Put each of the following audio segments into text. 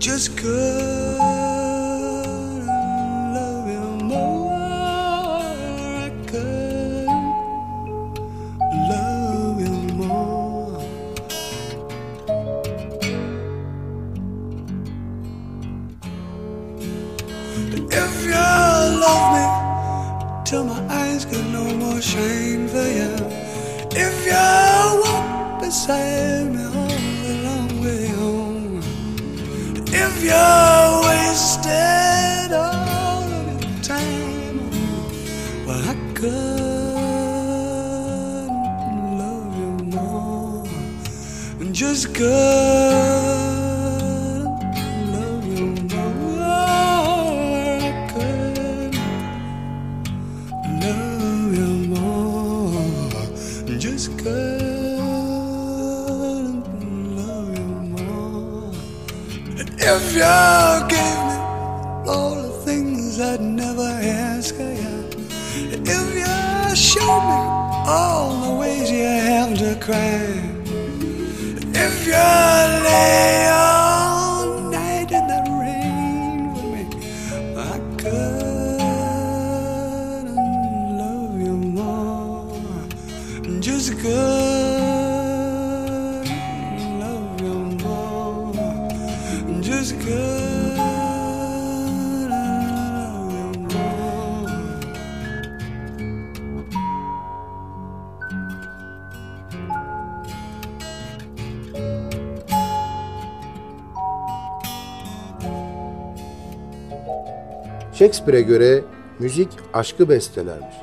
just good. Shakespeare'e göre müzik aşkı bestelermiş.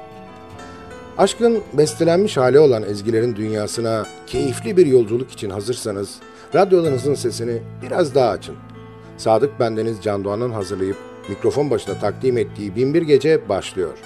Aşkın bestelenmiş hali olan ezgilerin dünyasına keyifli bir yolculuk için hazırsanız radyolarınızın sesini biraz daha açın. Sadık Bendeniz Can Doğan'ın hazırlayıp mikrofon başına takdim ettiği Binbir Gece başlıyor.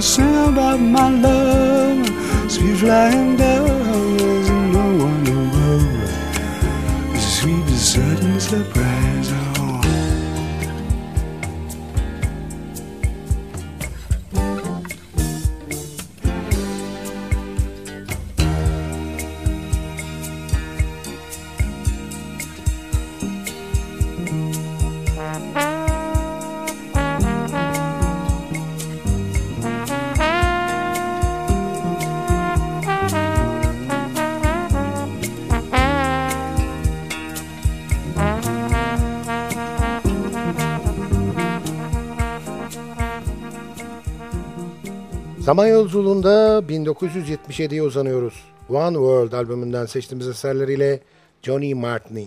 sound of my love, sweet flying dove. Zaman yolculuğunda 1977'ye uzanıyoruz. One World albümünden seçtiğimiz eserleriyle Johnny Martini.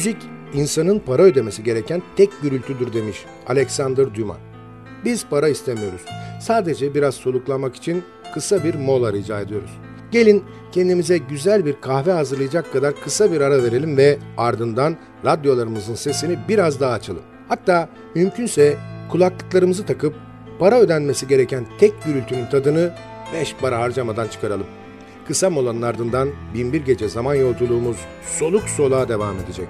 Müzik insanın para ödemesi gereken tek gürültüdür demiş Alexander Dumas. Biz para istemiyoruz. Sadece biraz soluklanmak için kısa bir mola rica ediyoruz. Gelin kendimize güzel bir kahve hazırlayacak kadar kısa bir ara verelim ve ardından radyolarımızın sesini biraz daha açalım. Hatta mümkünse kulaklıklarımızı takıp para ödenmesi gereken tek gürültünün tadını 5 para harcamadan çıkaralım. Kısa molanın ardından binbir gece zaman yolculuğumuz soluk soluğa devam edecek.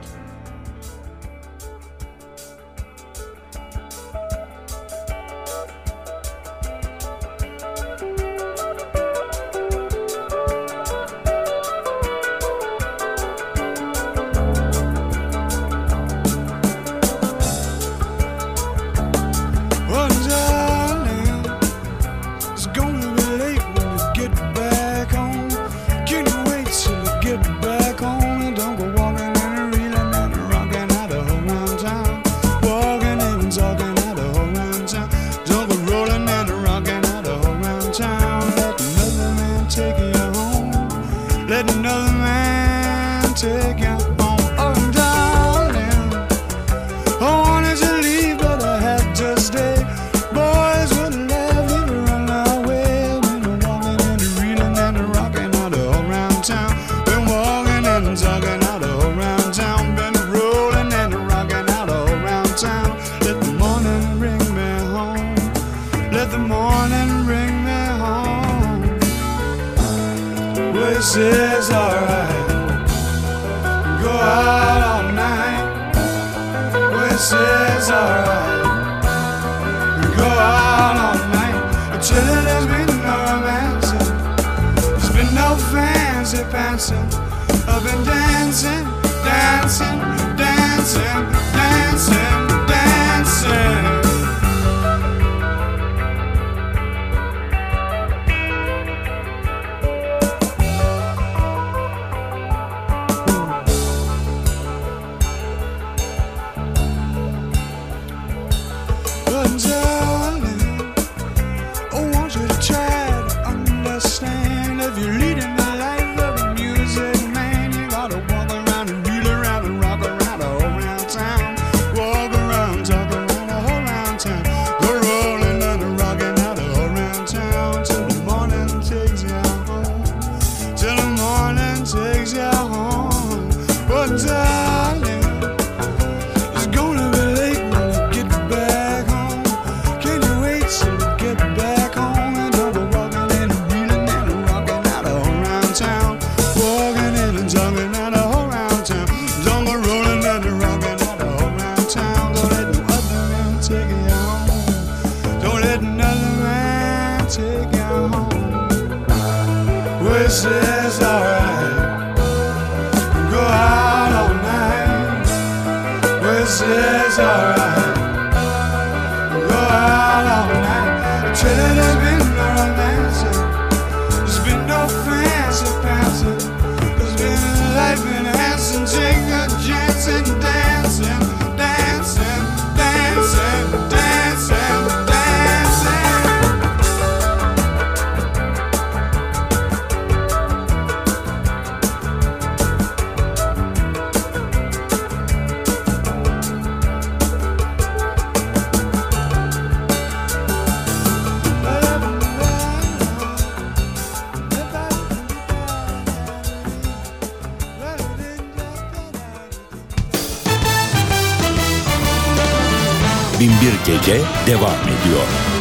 this is alright. We go out all night, and chillin' has been no romancing. There's been no fancy pantsing. I've been dancing, dancing, dancing, dancing, dancing. This is alright. Türkiye devam ediyor.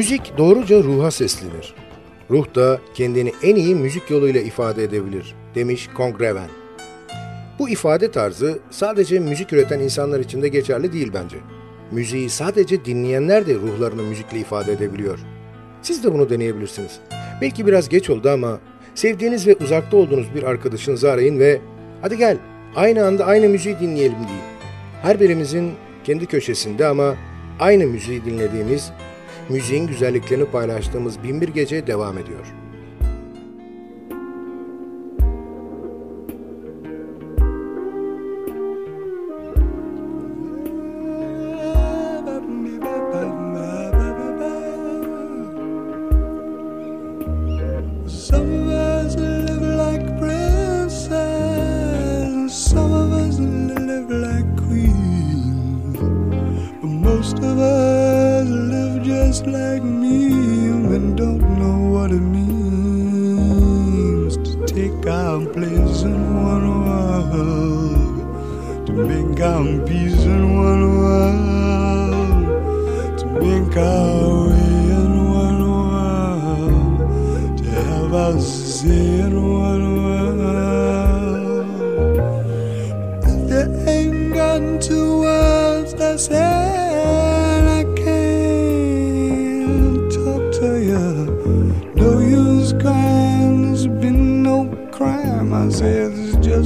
Müzik doğruca ruha seslenir. Ruh da kendini en iyi müzik yoluyla ifade edebilir, demiş Kongreven. Bu ifade tarzı sadece müzik üreten insanlar için de geçerli değil bence. Müziği sadece dinleyenler de ruhlarını müzikle ifade edebiliyor. Siz de bunu deneyebilirsiniz. Belki biraz geç oldu ama sevdiğiniz ve uzakta olduğunuz bir arkadaşınızı arayın ve hadi gel aynı anda aynı müziği dinleyelim deyin. Her birimizin kendi köşesinde ama aynı müziği dinlediğimiz müziğin güzelliklerini paylaştığımız Binbir Gece devam ediyor.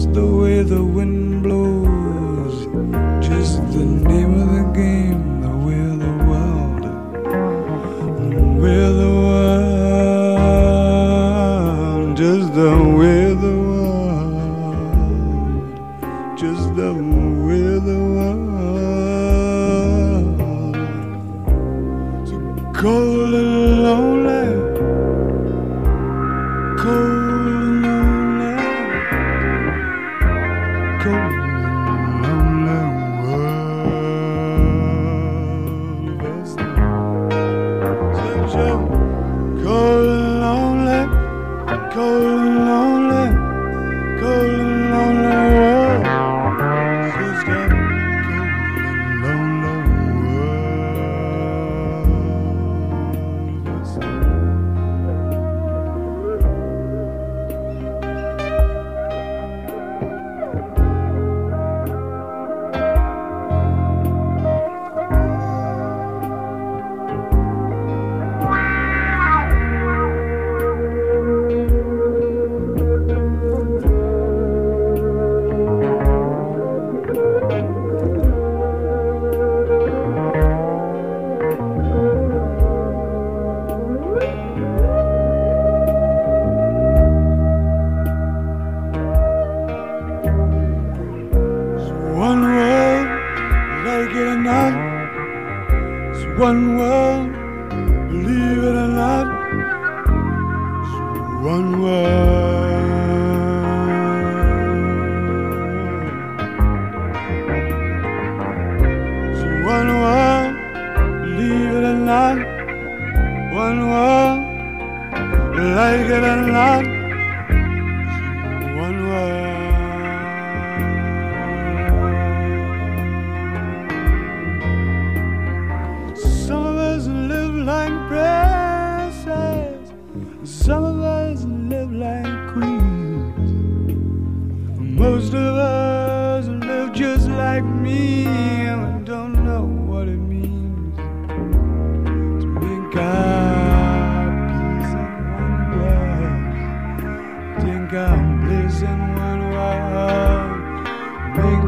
just the way the wind blows, just the name of the game.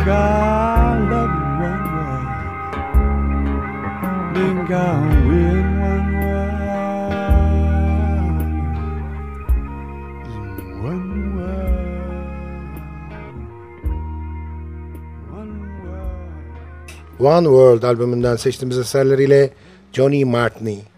one World. One World albümünden seçtiğimiz eserleriyle Johnny Martini.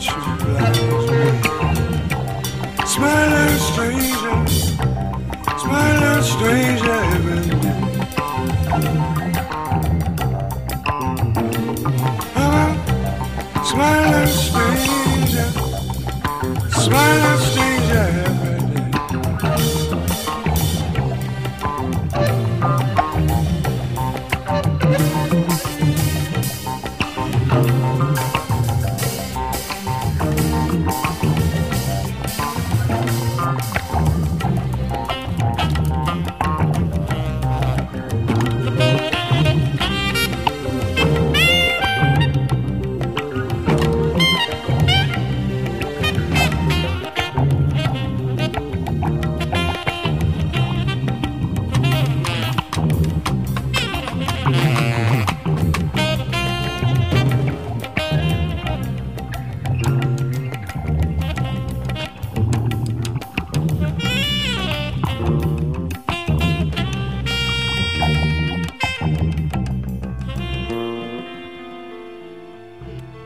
what you got. Smiling stranger, smiling stranger.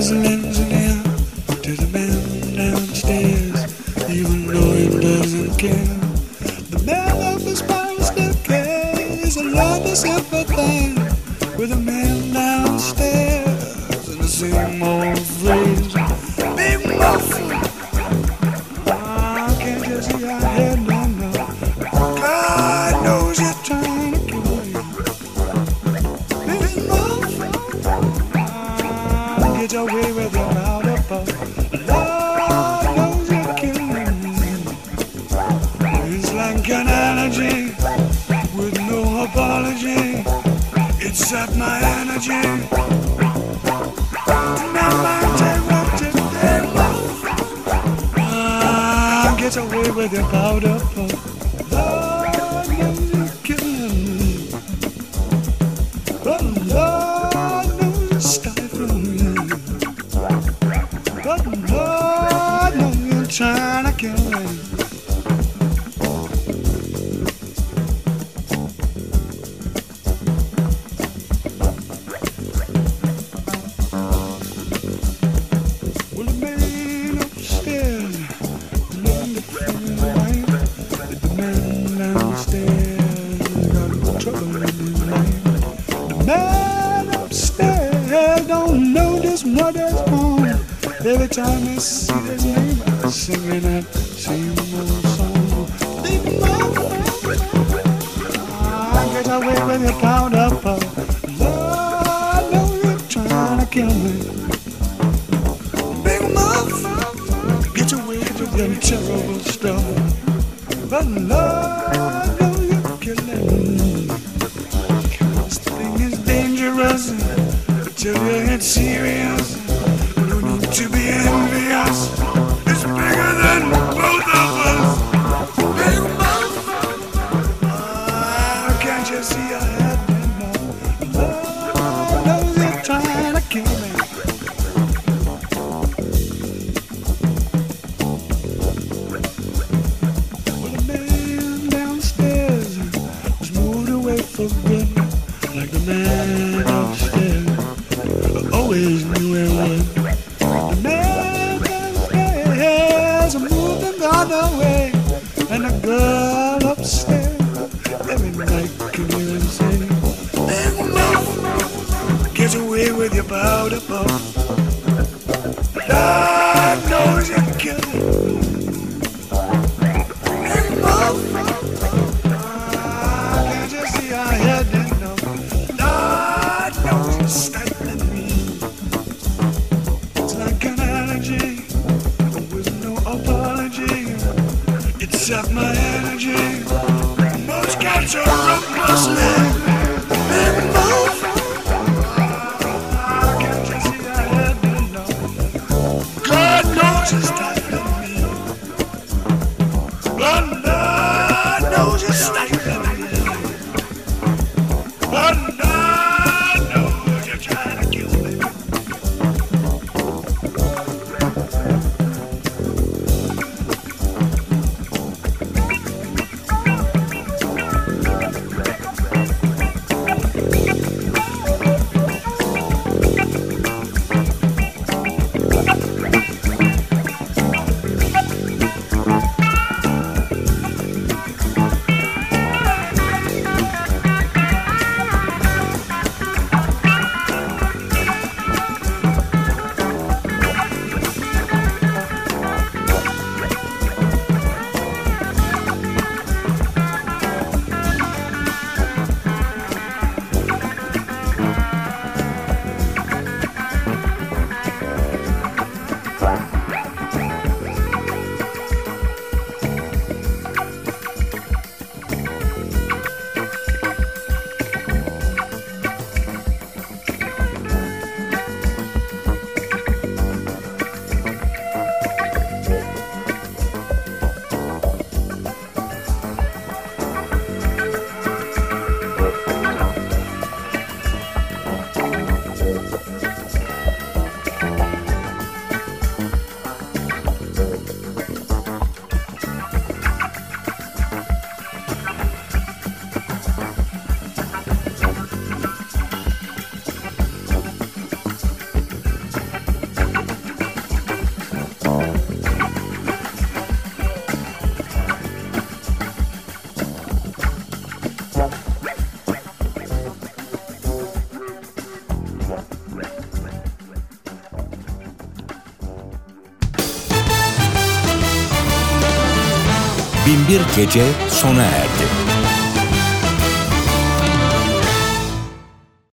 is me. With your. Lord knows you're killing me. It's like an energy with no apology. It's my energy. Ah, get away with your powder puff. found a foe. Lord, know you're trying to kill me. Big mouth. get away with the terrible stuff. But Lord. Binbir Gece sona erdi.